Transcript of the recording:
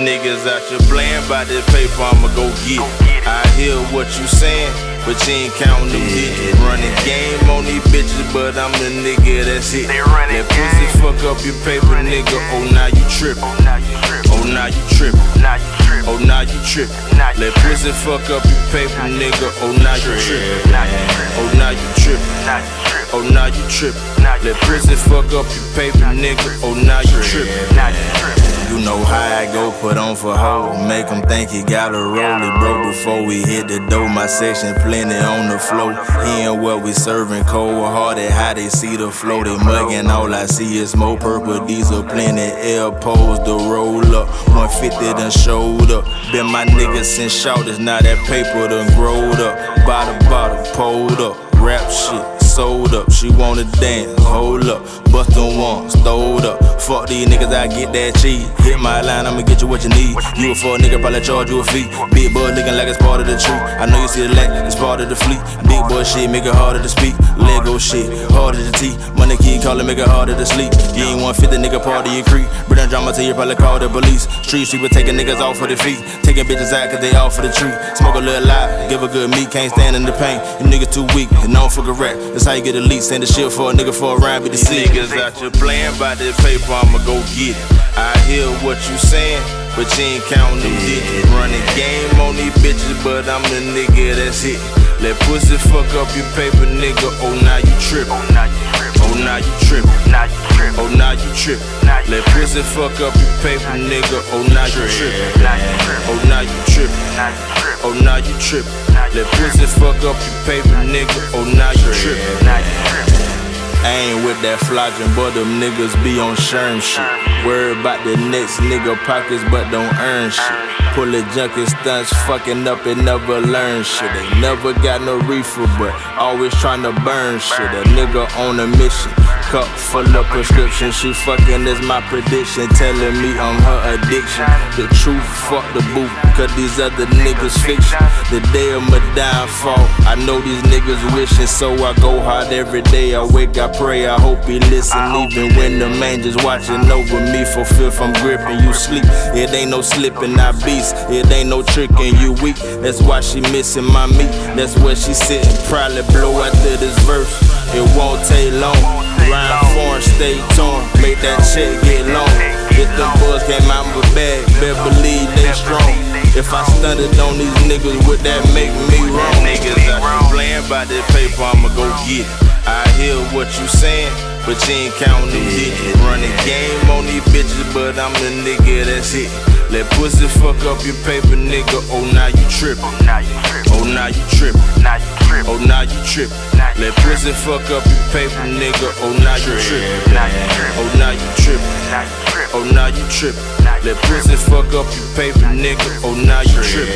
niggas out here playing by this paper, I'ma go get it. I hear what you saying, but you ain't counting them digits. Running game on these bitches, but I'm the nigga that's it. That pussy fuck up your paper, nigga. Oh, now you trippin'. Oh, now you trippin'. Oh, now you trippin'. Let pussy fuck up your paper, nigga. Oh, now you trippin'. Oh, now you trippin'. Oh, now you trippin'. Let pussy fuck up your paper, nigga. Oh, now you trippin'. I go, put on for hoe. Make them think he got a roll it, bro. Before we hit the door, my section plenty on the floor. He and what we serving cold hearted, how they see the flow. They mugging, all I see is more purple diesel, plenty air poles to roll up. 150 done showed up. Been my niggas since shouters, now that paper done growed up. Bottle, bottle, pulled up. Rap shit sold up. She wanna dance, hold up. Bustin' one, stowed up. Fuck these niggas, I get that cheese. Hit my line, I'ma get you what you need. You a fuck nigga, probably charge you a fee. Big boy looking like it's part of the tree. I know you see the lack, it's part of the fleet. Big boy shit, make it harder to speak. Lego shit, harder to teeth. Money key, call it, make it harder to sleep. You ain't 150 nigga, part of your creek. Bring drama to you, probably call the police. Street sweeper taking niggas off for the feet. Taking bitches out cause they off for the tree. Smoke a little lot, give a good meat, can't stand in the pain. You niggas too weak, and known for correct. That's how you get a lead. Send the shit for a nigga for a rhyme, be the see. Niggas out here playing by this paper, I'ma go get it. I hear what you saying, but you ain't counting them digits. Running game on these bitches, but I'm the nigga that's it. Let pussy fuck up your paper, nigga. Oh, now you trippin'. Oh, now you trippin'. Oh, now you trippin'. Let pussy fuck up your paper, nigga. Oh, now you trippin'. Oh, now you trippin'. Oh, now you trippin'. Let pussy fuck up your paper, nigga. Oh, now you trippin'. I ain't with that flogging, but them niggas be on sherm shit. Worry about the next nigga pockets, but don't earn shit. Pull the junkie stunts, fucking up and never learn shit. They never got no reefer, but always trying to burn shit. A nigga on a mission cup full of prescription. She fucking is my prediction, telling me I'm her addiction. The truth, fuck the boot, cause these other niggas fiction. The day of my downfall, I know these niggas wishing, so I go hard every day. I wake, I pray, I hope he listen, even when the man just watching over me. For fifth, I'm gripping you sleep. It ain't no slipping, I It ain't no tricking you weak. That's why she missing my meat. That's where she sitting, probably blow after this verse. It won't take long. Rhyme foreign, stay torn, make that check get long. If the boys came out a bag, better believe they strong. If I stunted on these niggas, would that make me wrong? Niggas out playing by this paper, I'ma go get it. I hear what you saying, but you ain't counting them digits. Running game on these bitches, but I'm the nigga that's it. Let pussy fuck up your paper, nigga. Oh now you trippin'. Oh, now you trippin'. Oh, now you trippin'. Oh, now you trippin'. Let pussy fuck up your paper, nigga. Oh, now you trippin'. Now you trip, oh, now you trippin'. Now you trip, oh, now you trippin'. Let pussy fuck up your paper, nigga. Oh, now you trippin'.